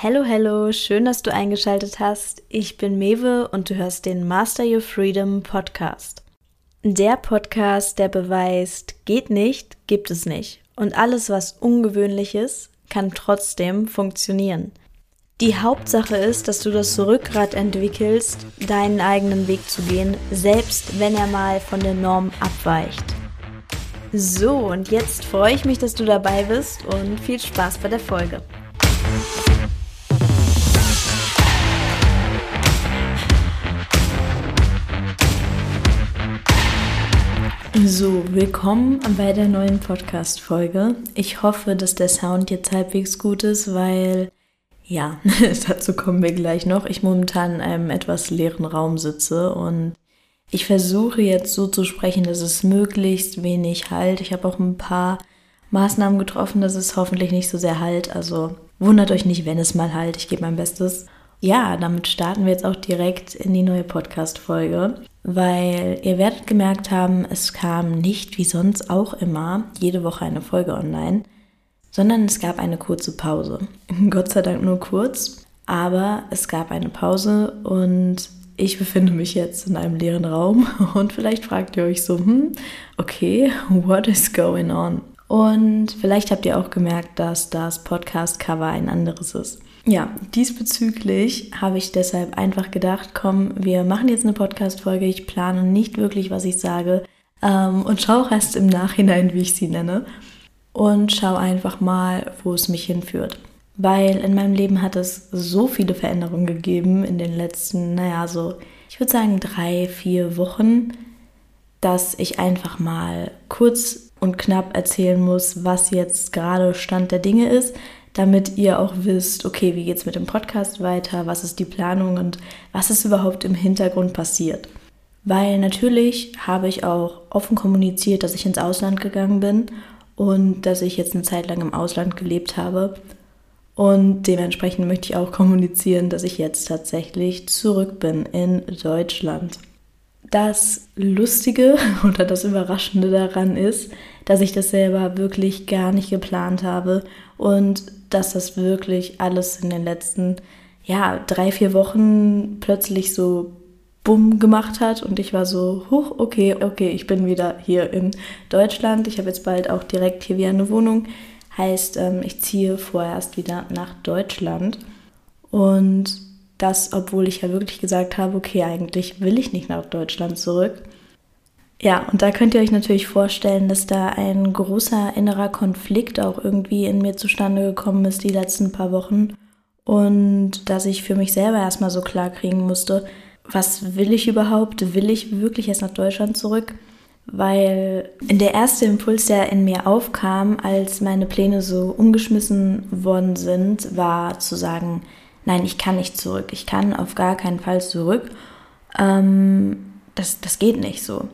Hello, hello, schön, dass du eingeschaltet hast. Ich bin Mewe und du hörst den Master Your Freedom Podcast. Der Podcast, der beweist, geht nicht, gibt es nicht. Und alles, was ungewöhnlich ist, kann trotzdem funktionieren. Die Hauptsache ist, dass du das Rückgrat entwickelst, deinen eigenen Weg zu gehen, selbst wenn er mal von der Norm abweicht. So, und jetzt freue ich mich, dass du dabei bist und viel Spaß bei der Folge. So, willkommen bei der neuen Podcast-Folge. Ich hoffe, dass der Sound jetzt halbwegs gut ist, weil, ja, dazu kommen wir gleich noch. Ich momentan in einem etwas leeren Raum sitze und ich versuche jetzt so zu sprechen, dass es möglichst wenig halt. Ich habe auch ein paar Maßnahmen getroffen, dass es hoffentlich nicht so sehr halt. Also wundert euch nicht, wenn es mal halt. Ich gebe mein Bestes. Ja, damit starten wir jetzt auch direkt in die neue Podcast-Folge weil ihr werdet gemerkt haben, es kam nicht wie sonst auch immer jede Woche eine Folge online, sondern es gab eine kurze Pause. Gott sei Dank nur kurz, aber es gab eine Pause und ich befinde mich jetzt in einem leeren Raum und vielleicht fragt ihr euch so, hm, okay, what is going on? Und vielleicht habt ihr auch gemerkt, dass das Podcast-Cover ein anderes ist. Ja, diesbezüglich habe ich deshalb einfach gedacht, komm, wir machen jetzt eine Podcast-Folge. Ich plane nicht wirklich, was ich sage ähm, und schaue erst im Nachhinein, wie ich sie nenne. Und schau einfach mal, wo es mich hinführt. Weil in meinem Leben hat es so viele Veränderungen gegeben in den letzten, naja, so, ich würde sagen, drei, vier Wochen, dass ich einfach mal kurz und knapp erzählen muss, was jetzt gerade Stand der Dinge ist damit ihr auch wisst, okay, wie geht es mit dem Podcast weiter, was ist die Planung und was ist überhaupt im Hintergrund passiert. Weil natürlich habe ich auch offen kommuniziert, dass ich ins Ausland gegangen bin und dass ich jetzt eine Zeit lang im Ausland gelebt habe. Und dementsprechend möchte ich auch kommunizieren, dass ich jetzt tatsächlich zurück bin in Deutschland. Das Lustige oder das Überraschende daran ist, dass ich das selber wirklich gar nicht geplant habe und dass das wirklich alles in den letzten, ja, drei, vier Wochen plötzlich so bumm gemacht hat und ich war so, huch, okay, okay, ich bin wieder hier in Deutschland. Ich habe jetzt bald auch direkt hier wieder eine Wohnung. Heißt, ähm, ich ziehe vorerst wieder nach Deutschland. Und das, obwohl ich ja wirklich gesagt habe, okay, eigentlich will ich nicht nach Deutschland zurück. Ja, und da könnt ihr euch natürlich vorstellen, dass da ein großer innerer Konflikt auch irgendwie in mir zustande gekommen ist die letzten paar Wochen und dass ich für mich selber erstmal so klar kriegen musste, was will ich überhaupt? Will ich wirklich erst nach Deutschland zurück? Weil der erste Impuls, der in mir aufkam, als meine Pläne so umgeschmissen worden sind, war zu sagen, nein, ich kann nicht zurück, ich kann auf gar keinen Fall zurück. Ähm, das, das geht nicht so.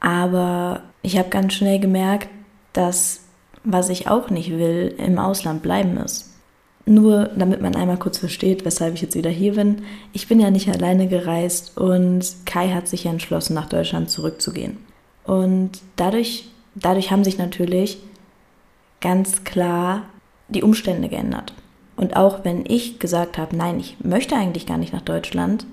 Aber ich habe ganz schnell gemerkt, dass was ich auch nicht will, im Ausland bleiben ist. Nur damit man einmal kurz versteht, weshalb ich jetzt wieder hier bin. Ich bin ja nicht alleine gereist und Kai hat sich entschlossen, nach Deutschland zurückzugehen. Und dadurch, dadurch haben sich natürlich ganz klar die Umstände geändert. Und auch wenn ich gesagt habe, nein, ich möchte eigentlich gar nicht nach Deutschland,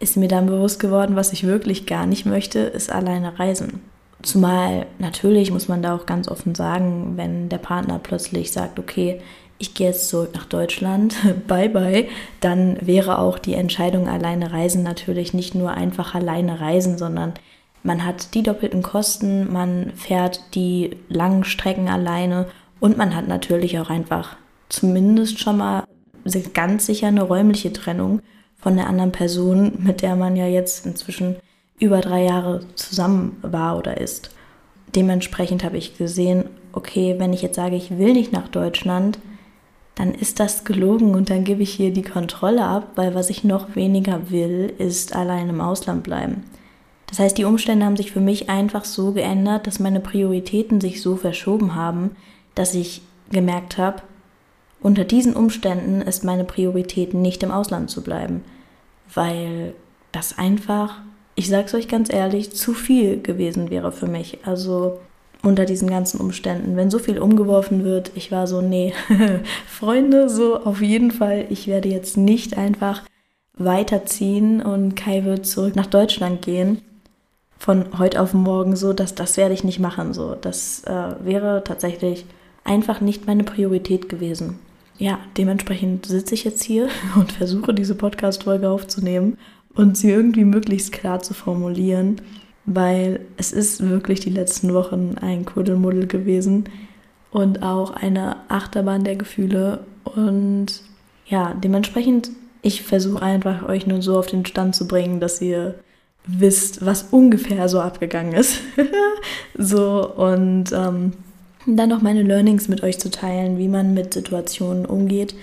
ist mir dann bewusst geworden, was ich wirklich gar nicht möchte, ist alleine reisen. Zumal natürlich muss man da auch ganz offen sagen, wenn der Partner plötzlich sagt, okay, ich gehe jetzt zurück nach Deutschland, bye bye, dann wäre auch die Entscheidung alleine reisen natürlich nicht nur einfach alleine reisen, sondern man hat die doppelten Kosten, man fährt die langen Strecken alleine und man hat natürlich auch einfach zumindest schon mal ganz sicher eine räumliche Trennung von der anderen Person, mit der man ja jetzt inzwischen über drei Jahre zusammen war oder ist. Dementsprechend habe ich gesehen, okay, wenn ich jetzt sage, ich will nicht nach Deutschland, dann ist das gelogen und dann gebe ich hier die Kontrolle ab, weil was ich noch weniger will, ist allein im Ausland bleiben. Das heißt, die Umstände haben sich für mich einfach so geändert, dass meine Prioritäten sich so verschoben haben, dass ich gemerkt habe, unter diesen Umständen ist meine Priorität nicht im Ausland zu bleiben, weil das einfach, ich sag's euch ganz ehrlich, zu viel gewesen wäre für mich. Also unter diesen ganzen Umständen. Wenn so viel umgeworfen wird, ich war so, nee, Freunde, so auf jeden Fall, ich werde jetzt nicht einfach weiterziehen und Kai wird zurück nach Deutschland gehen. Von heute auf morgen so, dass das werde ich nicht machen. So, das äh, wäre tatsächlich einfach nicht meine Priorität gewesen. Ja, dementsprechend sitze ich jetzt hier und versuche diese Podcast-Folge aufzunehmen und sie irgendwie möglichst klar zu formulieren weil es ist wirklich die letzten Wochen ein Kuddelmuddel gewesen und auch eine Achterbahn der Gefühle. Und ja, dementsprechend, ich versuche einfach euch nur so auf den Stand zu bringen, dass ihr wisst, was ungefähr so abgegangen ist. so und ähm, dann noch meine Learnings mit euch zu teilen, wie man mit Situationen umgeht,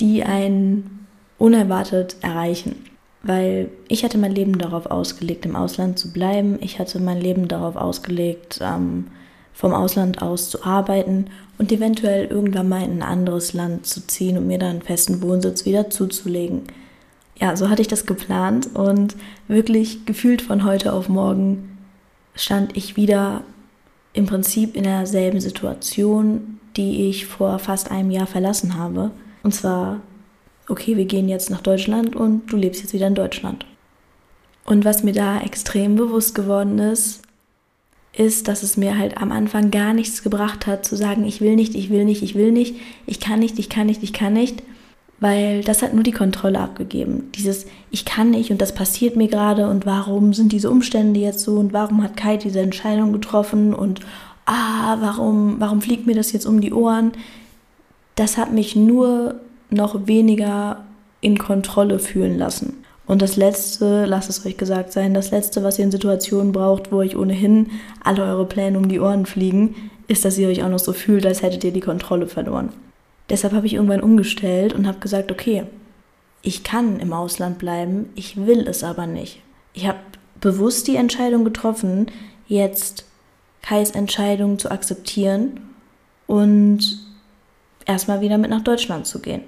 die einen unerwartet erreichen weil ich hatte mein Leben darauf ausgelegt, im Ausland zu bleiben. Ich hatte mein Leben darauf ausgelegt, ähm, vom Ausland aus zu arbeiten und eventuell irgendwann mal in ein anderes Land zu ziehen und mir dann einen festen Wohnsitz wieder zuzulegen. Ja, so hatte ich das geplant und wirklich gefühlt von heute auf morgen stand ich wieder im Prinzip in derselben Situation, die ich vor fast einem Jahr verlassen habe. Und zwar okay, wir gehen jetzt nach Deutschland und du lebst jetzt wieder in Deutschland. Und was mir da extrem bewusst geworden ist, ist, dass es mir halt am Anfang gar nichts gebracht hat, zu sagen, ich will nicht, ich will nicht, ich will nicht, ich kann nicht, ich kann nicht, ich kann nicht, weil das hat nur die Kontrolle abgegeben. Dieses Ich kann nicht und das passiert mir gerade und warum sind diese Umstände jetzt so und warum hat Kai diese Entscheidung getroffen und ah, warum, warum fliegt mir das jetzt um die Ohren? Das hat mich nur noch weniger in Kontrolle fühlen lassen. Und das Letzte, lasst es euch gesagt sein, das Letzte, was ihr in Situationen braucht, wo euch ohnehin alle eure Pläne um die Ohren fliegen, ist, dass ihr euch auch noch so fühlt, als hättet ihr die Kontrolle verloren. Deshalb habe ich irgendwann umgestellt und habe gesagt, okay, ich kann im Ausland bleiben, ich will es aber nicht. Ich habe bewusst die Entscheidung getroffen, jetzt Kais Entscheidung zu akzeptieren und erstmal wieder mit nach Deutschland zu gehen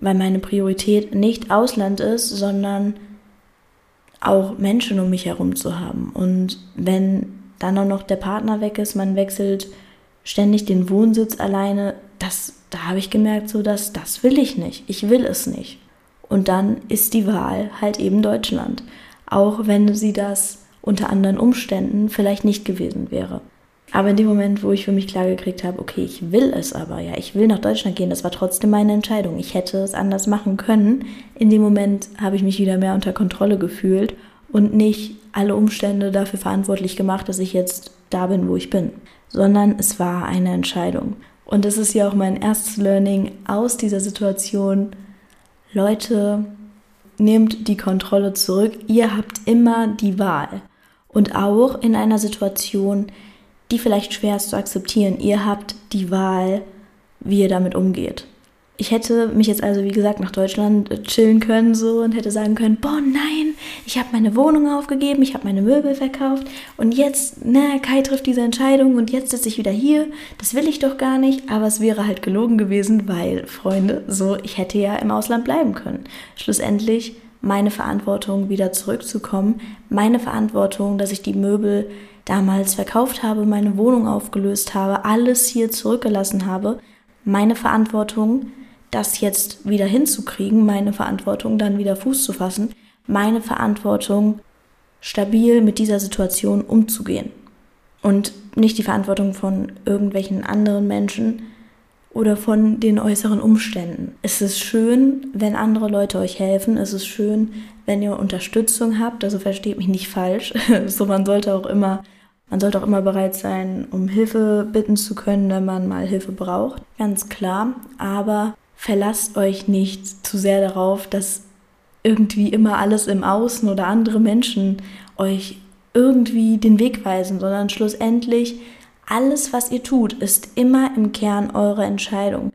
weil meine Priorität nicht Ausland ist, sondern auch Menschen um mich herum zu haben. Und wenn dann auch noch der Partner weg ist, man wechselt ständig den Wohnsitz alleine, das, da habe ich gemerkt, so dass das will ich nicht. Ich will es nicht. Und dann ist die Wahl halt eben Deutschland. Auch wenn sie das unter anderen Umständen vielleicht nicht gewesen wäre. Aber in dem Moment, wo ich für mich klar gekriegt habe, okay, ich will es aber, ja, ich will nach Deutschland gehen, das war trotzdem meine Entscheidung. Ich hätte es anders machen können. In dem Moment habe ich mich wieder mehr unter Kontrolle gefühlt und nicht alle Umstände dafür verantwortlich gemacht, dass ich jetzt da bin, wo ich bin, sondern es war eine Entscheidung. Und das ist ja auch mein erstes Learning aus dieser Situation. Leute, nehmt die Kontrolle zurück. Ihr habt immer die Wahl. Und auch in einer Situation, die vielleicht schwer ist zu akzeptieren. Ihr habt die Wahl, wie ihr damit umgeht. Ich hätte mich jetzt also, wie gesagt, nach Deutschland äh, chillen können so und hätte sagen können, boah, nein, ich habe meine Wohnung aufgegeben, ich habe meine Möbel verkauft und jetzt, ne, Kai trifft diese Entscheidung und jetzt sitze ich wieder hier. Das will ich doch gar nicht, aber es wäre halt gelogen gewesen, weil, Freunde, so, ich hätte ja im Ausland bleiben können. Schlussendlich meine Verantwortung, wieder zurückzukommen, meine Verantwortung, dass ich die Möbel damals verkauft habe, meine Wohnung aufgelöst habe, alles hier zurückgelassen habe, meine Verantwortung, das jetzt wieder hinzukriegen, meine Verantwortung, dann wieder Fuß zu fassen, meine Verantwortung, stabil mit dieser Situation umzugehen. Und nicht die Verantwortung von irgendwelchen anderen Menschen oder von den äußeren Umständen. Es ist schön, wenn andere Leute euch helfen. Es ist schön, wenn ihr Unterstützung habt. Also versteht mich nicht falsch. so man sollte auch immer man sollte auch immer bereit sein, um Hilfe bitten zu können, wenn man mal Hilfe braucht. Ganz klar. Aber verlasst euch nicht zu sehr darauf, dass irgendwie immer alles im Außen oder andere Menschen euch irgendwie den Weg weisen, sondern schlussendlich alles, was ihr tut, ist immer im Kern eure Entscheidung.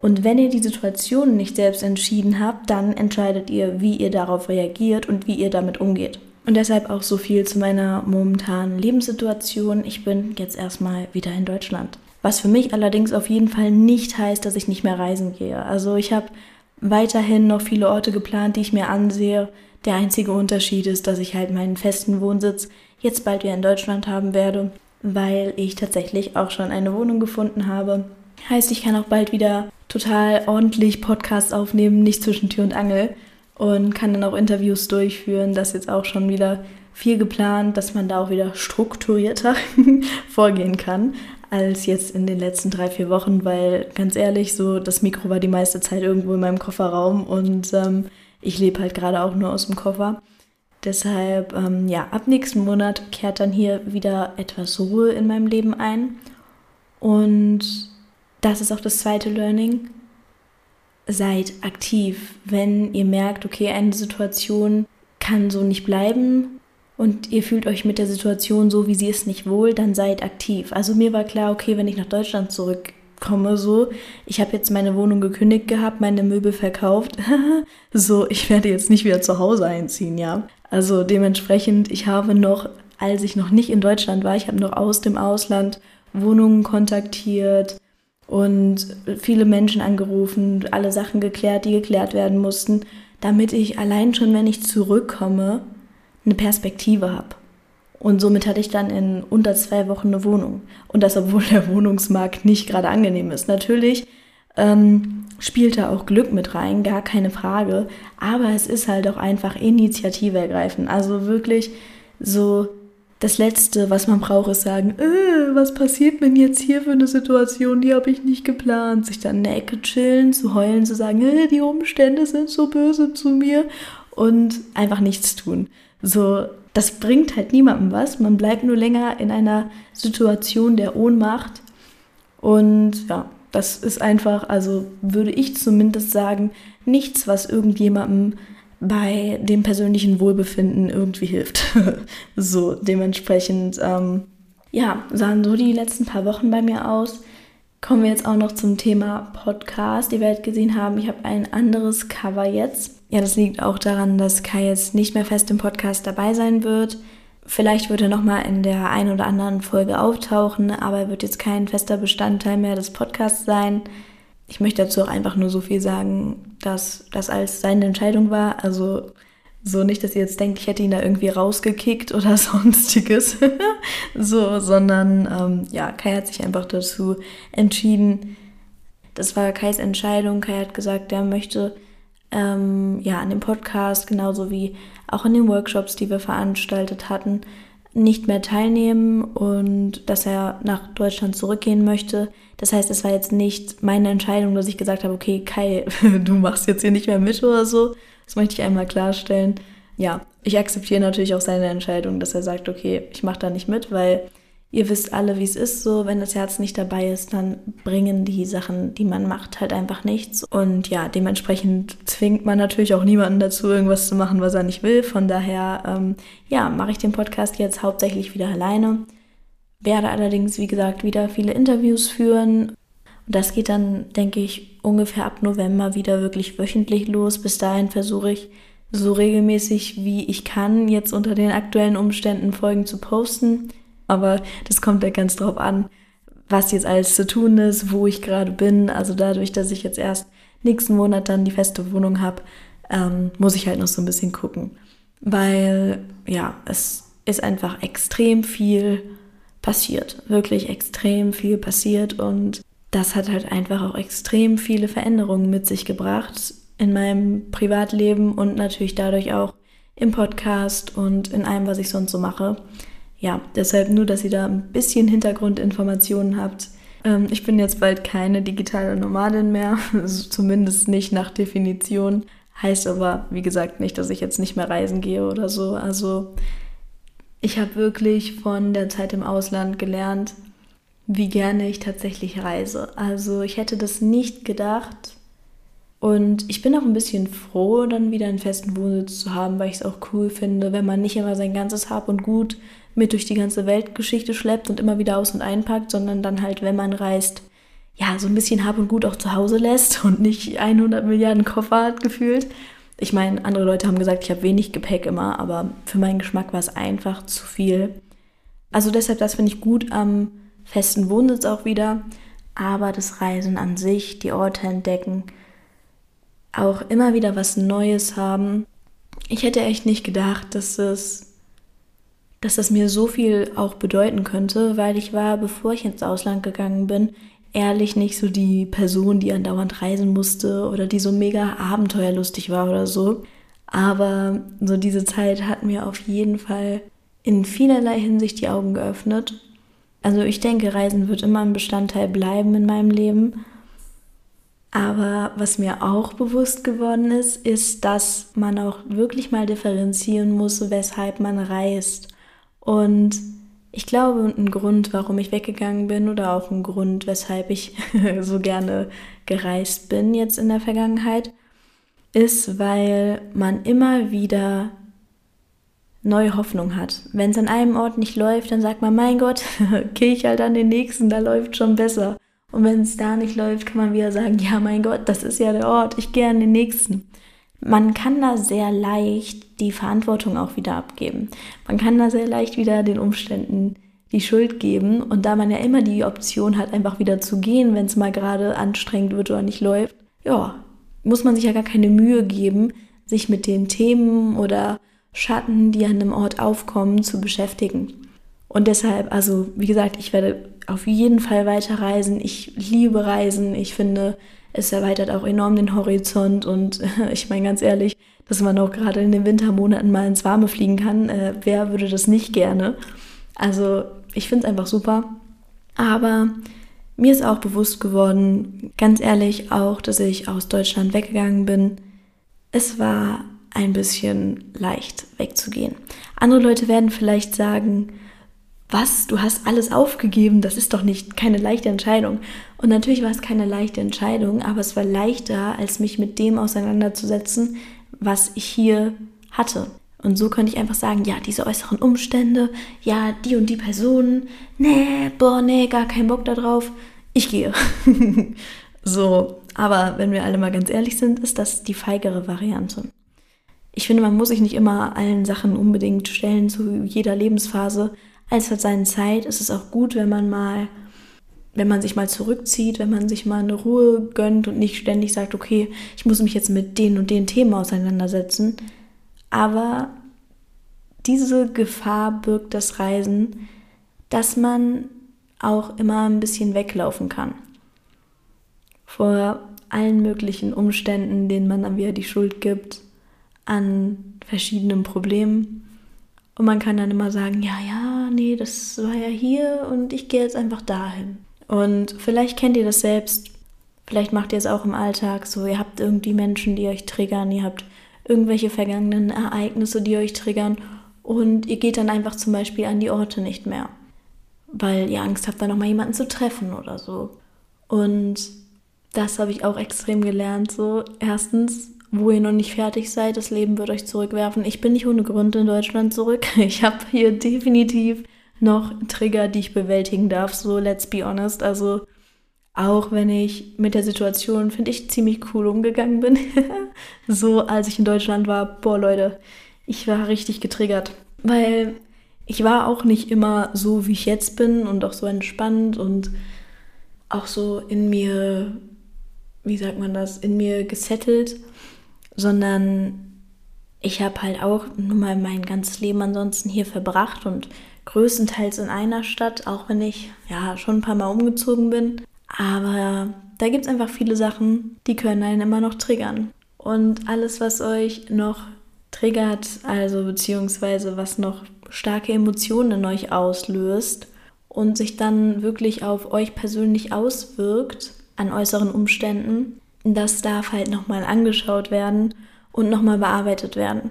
Und wenn ihr die Situation nicht selbst entschieden habt, dann entscheidet ihr, wie ihr darauf reagiert und wie ihr damit umgeht. Und deshalb auch so viel zu meiner momentanen Lebenssituation. Ich bin jetzt erstmal wieder in Deutschland. Was für mich allerdings auf jeden Fall nicht heißt, dass ich nicht mehr reisen gehe. Also ich habe weiterhin noch viele Orte geplant, die ich mir ansehe. Der einzige Unterschied ist, dass ich halt meinen festen Wohnsitz jetzt bald wieder in Deutschland haben werde. weil ich tatsächlich auch schon eine Wohnung gefunden habe. Heißt, ich kann auch bald wieder total ordentlich Podcasts aufnehmen, nicht zwischen Tür und Angel und kann dann auch Interviews durchführen. Das ist jetzt auch schon wieder viel geplant, dass man da auch wieder strukturierter vorgehen kann als jetzt in den letzten drei, vier Wochen, weil ganz ehrlich, so das Mikro war die meiste Zeit irgendwo in meinem Kofferraum und ähm, ich lebe halt gerade auch nur aus dem Koffer. Deshalb, ähm, ja, ab nächsten Monat kehrt dann hier wieder etwas Ruhe in meinem Leben ein. Und das ist auch das zweite Learning. Seid aktiv, wenn ihr merkt, okay, eine Situation kann so nicht bleiben und ihr fühlt euch mit der Situation so, wie sie ist, nicht wohl, dann seid aktiv. Also mir war klar, okay, wenn ich nach Deutschland zurückkomme, so, ich habe jetzt meine Wohnung gekündigt gehabt, meine Möbel verkauft, so, ich werde jetzt nicht wieder zu Hause einziehen, ja. Also dementsprechend, ich habe noch, als ich noch nicht in Deutschland war, ich habe noch aus dem Ausland Wohnungen kontaktiert und viele Menschen angerufen, alle Sachen geklärt, die geklärt werden mussten, damit ich allein schon, wenn ich zurückkomme, eine Perspektive habe. Und somit hatte ich dann in unter zwei Wochen eine Wohnung. Und das, obwohl der Wohnungsmarkt nicht gerade angenehm ist. Natürlich ähm, spielt da auch Glück mit rein, gar keine Frage. Aber es ist halt auch einfach Initiative ergreifen. Also wirklich so das Letzte, was man braucht, ist sagen, äh, was passiert denn jetzt hier für eine Situation, die habe ich nicht geplant. Sich dann in der Ecke chillen, zu heulen, zu sagen, äh, die Umstände sind so böse zu mir und einfach nichts tun. So, das bringt halt niemandem was. Man bleibt nur länger in einer Situation der Ohnmacht. Und ja, das ist einfach, also würde ich zumindest sagen, nichts, was irgendjemandem bei dem persönlichen Wohlbefinden irgendwie hilft. so, dementsprechend, ähm, ja, sahen so die letzten paar Wochen bei mir aus. Kommen wir jetzt auch noch zum Thema Podcast. Ihr werdet gesehen haben, ich habe ein anderes Cover jetzt. Ja, das liegt auch daran, dass Kai jetzt nicht mehr fest im Podcast dabei sein wird. Vielleicht wird er nochmal in der einen oder anderen Folge auftauchen, aber er wird jetzt kein fester Bestandteil mehr des Podcasts sein. Ich möchte dazu auch einfach nur so viel sagen, dass das als seine Entscheidung war. Also so nicht, dass ihr jetzt denkt, ich hätte ihn da irgendwie rausgekickt oder sonstiges. so, sondern ähm, ja, Kai hat sich einfach dazu entschieden. Das war Kais Entscheidung. Kai hat gesagt, er möchte ähm, ja, an dem Podcast, genauso wie auch in den Workshops, die wir veranstaltet hatten, nicht mehr teilnehmen und dass er nach Deutschland zurückgehen möchte. Das heißt, es war jetzt nicht meine Entscheidung, dass ich gesagt habe, okay, Kai, du machst jetzt hier nicht mehr mit oder so. Das möchte ich einmal klarstellen. Ja, ich akzeptiere natürlich auch seine Entscheidung, dass er sagt, okay, ich mache da nicht mit, weil ihr wisst alle, wie es ist, so, wenn das Herz nicht dabei ist, dann bringen die Sachen, die man macht, halt einfach nichts. Und ja, dementsprechend zwingt man natürlich auch niemanden dazu, irgendwas zu machen, was er nicht will. Von daher, ähm, ja, mache ich den Podcast jetzt hauptsächlich wieder alleine. Werde allerdings, wie gesagt, wieder viele Interviews führen. Und das geht dann, denke ich, ungefähr ab November wieder wirklich wöchentlich los. Bis dahin versuche ich so regelmäßig wie ich kann, jetzt unter den aktuellen Umständen Folgen zu posten. Aber das kommt ja ganz drauf an, was jetzt alles zu tun ist, wo ich gerade bin. Also dadurch, dass ich jetzt erst nächsten Monat dann die feste Wohnung habe, ähm, muss ich halt noch so ein bisschen gucken. Weil, ja, es ist einfach extrem viel passiert. Wirklich extrem viel passiert. Und das hat halt einfach auch extrem viele Veränderungen mit sich gebracht in meinem Privatleben und natürlich dadurch auch im Podcast und in allem, was ich sonst so mache ja, deshalb nur, dass ihr da ein bisschen Hintergrundinformationen habt. Ähm, ich bin jetzt bald keine digitale Nomadin mehr, zumindest nicht nach Definition. Heißt aber, wie gesagt, nicht, dass ich jetzt nicht mehr reisen gehe oder so. Also ich habe wirklich von der Zeit im Ausland gelernt, wie gerne ich tatsächlich reise. Also ich hätte das nicht gedacht. Und ich bin auch ein bisschen froh, dann wieder einen festen Wohnsitz zu haben, weil ich es auch cool finde, wenn man nicht immer sein ganzes Hab und Gut mit durch die ganze Weltgeschichte schleppt und immer wieder aus- und einpackt, sondern dann halt, wenn man reist, ja, so ein bisschen Hab und Gut auch zu Hause lässt und nicht 100 Milliarden Koffer hat gefühlt. Ich meine, andere Leute haben gesagt, ich habe wenig Gepäck immer, aber für meinen Geschmack war es einfach zu viel. Also deshalb, das finde ich gut am festen Wohnsitz auch wieder. Aber das Reisen an sich, die Orte entdecken, auch immer wieder was Neues haben. Ich hätte echt nicht gedacht, dass es dass das mir so viel auch bedeuten könnte, weil ich war, bevor ich ins Ausland gegangen bin, ehrlich nicht so die Person, die andauernd reisen musste oder die so mega abenteuerlustig war oder so. Aber so diese Zeit hat mir auf jeden Fall in vielerlei Hinsicht die Augen geöffnet. Also ich denke, Reisen wird immer ein Bestandteil bleiben in meinem Leben. Aber was mir auch bewusst geworden ist, ist, dass man auch wirklich mal differenzieren muss, weshalb man reist. Und ich glaube, ein Grund, warum ich weggegangen bin oder auch ein Grund, weshalb ich so gerne gereist bin jetzt in der Vergangenheit, ist, weil man immer wieder neue Hoffnung hat. Wenn es an einem Ort nicht läuft, dann sagt man, mein Gott, gehe ich halt an den nächsten, da läuft schon besser. Und wenn es da nicht läuft, kann man wieder sagen, ja, mein Gott, das ist ja der Ort, ich gehe an den nächsten. Man kann da sehr leicht die Verantwortung auch wieder abgeben. Man kann da sehr leicht wieder den Umständen die Schuld geben. Und da man ja immer die Option hat, einfach wieder zu gehen, wenn es mal gerade anstrengend wird oder nicht läuft, ja, muss man sich ja gar keine Mühe geben, sich mit den Themen oder Schatten, die an einem Ort aufkommen, zu beschäftigen. Und deshalb, also wie gesagt, ich werde auf jeden Fall weiter reisen. Ich liebe Reisen. Ich finde, es erweitert auch enorm den Horizont. Und ich meine ganz ehrlich, dass man auch gerade in den Wintermonaten mal ins Warme fliegen kann. Äh, wer würde das nicht gerne? Also ich finde es einfach super. Aber mir ist auch bewusst geworden, ganz ehrlich auch, dass ich aus Deutschland weggegangen bin. Es war ein bisschen leicht wegzugehen. Andere Leute werden vielleicht sagen, was, du hast alles aufgegeben, das ist doch nicht keine leichte Entscheidung. Und natürlich war es keine leichte Entscheidung, aber es war leichter, als mich mit dem auseinanderzusetzen, was ich hier hatte. Und so könnte ich einfach sagen, ja, diese äußeren Umstände, ja, die und die Personen, nee, boah, nee, gar keinen Bock darauf, ich gehe. so, aber wenn wir alle mal ganz ehrlich sind, ist das die feigere Variante. Ich finde, man muss sich nicht immer allen Sachen unbedingt stellen zu jeder Lebensphase. Alles hat seine Zeit. Es ist auch gut, wenn man mal, wenn man sich mal zurückzieht, wenn man sich mal eine Ruhe gönnt und nicht ständig sagt, okay, ich muss mich jetzt mit den und den Themen auseinandersetzen aber diese Gefahr birgt das Reisen, dass man auch immer ein bisschen weglaufen kann. Vor allen möglichen Umständen, denen man dann wieder die Schuld gibt, an verschiedenen Problemen. Und man kann dann immer sagen, ja, ja, nee, das war ja hier und ich gehe jetzt einfach dahin. Und vielleicht kennt ihr das selbst, vielleicht macht ihr es auch im Alltag so, ihr habt irgendwie Menschen, die euch triggern, ihr habt irgendwelche vergangenen Ereignisse, die euch triggern und ihr geht dann einfach zum Beispiel an die Orte nicht mehr, weil ihr Angst habt, da nochmal jemanden zu treffen oder so. Und das habe ich auch extrem gelernt. So, erstens, wo ihr noch nicht fertig seid, das Leben wird euch zurückwerfen. Ich bin nicht ohne Grund in Deutschland zurück. Ich habe hier definitiv noch Trigger, die ich bewältigen darf. So, let's be honest. Also, auch wenn ich mit der Situation, finde ich, ziemlich cool umgegangen bin. so als ich in Deutschland war, boah Leute, ich war richtig getriggert. Weil ich war auch nicht immer so, wie ich jetzt bin und auch so entspannt und auch so in mir, wie sagt man das, in mir gesettelt, sondern ich habe halt auch nun mal mein ganzes Leben ansonsten hier verbracht und größtenteils in einer Stadt, auch wenn ich ja schon ein paar Mal umgezogen bin. Aber da gibt es einfach viele Sachen, die können einen immer noch triggern. Und alles, was euch noch triggert, also beziehungsweise was noch starke Emotionen in euch auslöst und sich dann wirklich auf euch persönlich auswirkt an äußeren Umständen, das darf halt nochmal angeschaut werden und nochmal bearbeitet werden.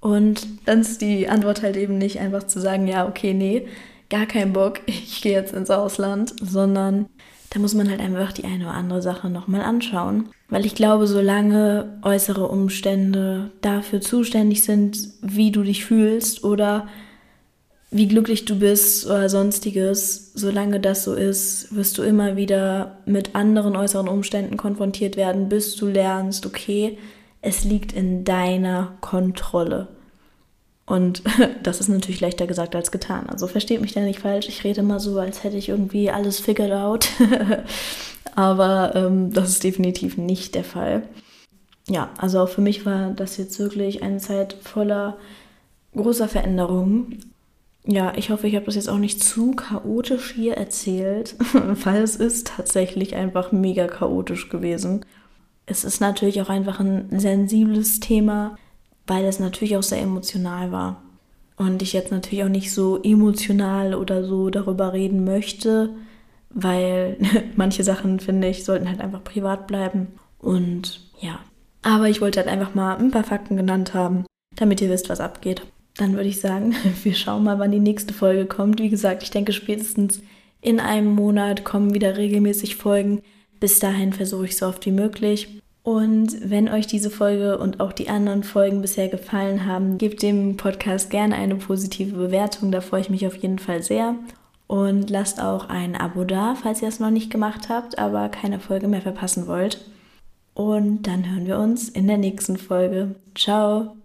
Und dann ist die Antwort halt eben nicht einfach zu sagen, ja, okay, nee, gar keinen Bock, ich gehe jetzt ins Ausland, sondern da muss man halt einfach die eine oder andere Sache nochmal anschauen. Weil ich glaube, solange äußere Umstände dafür zuständig sind, wie du dich fühlst oder wie glücklich du bist oder sonstiges, solange das so ist, wirst du immer wieder mit anderen äußeren Umständen konfrontiert werden, bis du lernst, okay, es liegt in deiner Kontrolle. Und das ist natürlich leichter gesagt als getan. Also versteht mich da nicht falsch. Ich rede immer so, als hätte ich irgendwie alles figured out. Aber ähm, das ist definitiv nicht der Fall. Ja, also auch für mich war das jetzt wirklich eine Zeit voller großer Veränderungen. Ja, ich hoffe, ich habe das jetzt auch nicht zu chaotisch hier erzählt, weil es ist tatsächlich einfach mega chaotisch gewesen. Es ist natürlich auch einfach ein sensibles Thema, weil es natürlich auch sehr emotional war. Und ich jetzt natürlich auch nicht so emotional oder so darüber reden möchte, weil manche Sachen, finde ich, sollten halt einfach privat bleiben. Und ja. Aber ich wollte halt einfach mal ein paar Fakten genannt haben, damit ihr wisst, was abgeht. Dann würde ich sagen, wir schauen mal, wann die nächste Folge kommt. Wie gesagt, ich denke spätestens in einem Monat kommen wieder regelmäßig Folgen. Bis dahin versuche ich so oft wie möglich. Und wenn euch diese Folge und auch die anderen Folgen bisher gefallen haben, gebt dem Podcast gerne eine positive Bewertung. Da freue ich mich auf jeden Fall sehr. Und lasst auch ein Abo da, falls ihr es noch nicht gemacht habt, aber keine Folge mehr verpassen wollt. Und dann hören wir uns in der nächsten Folge. Ciao!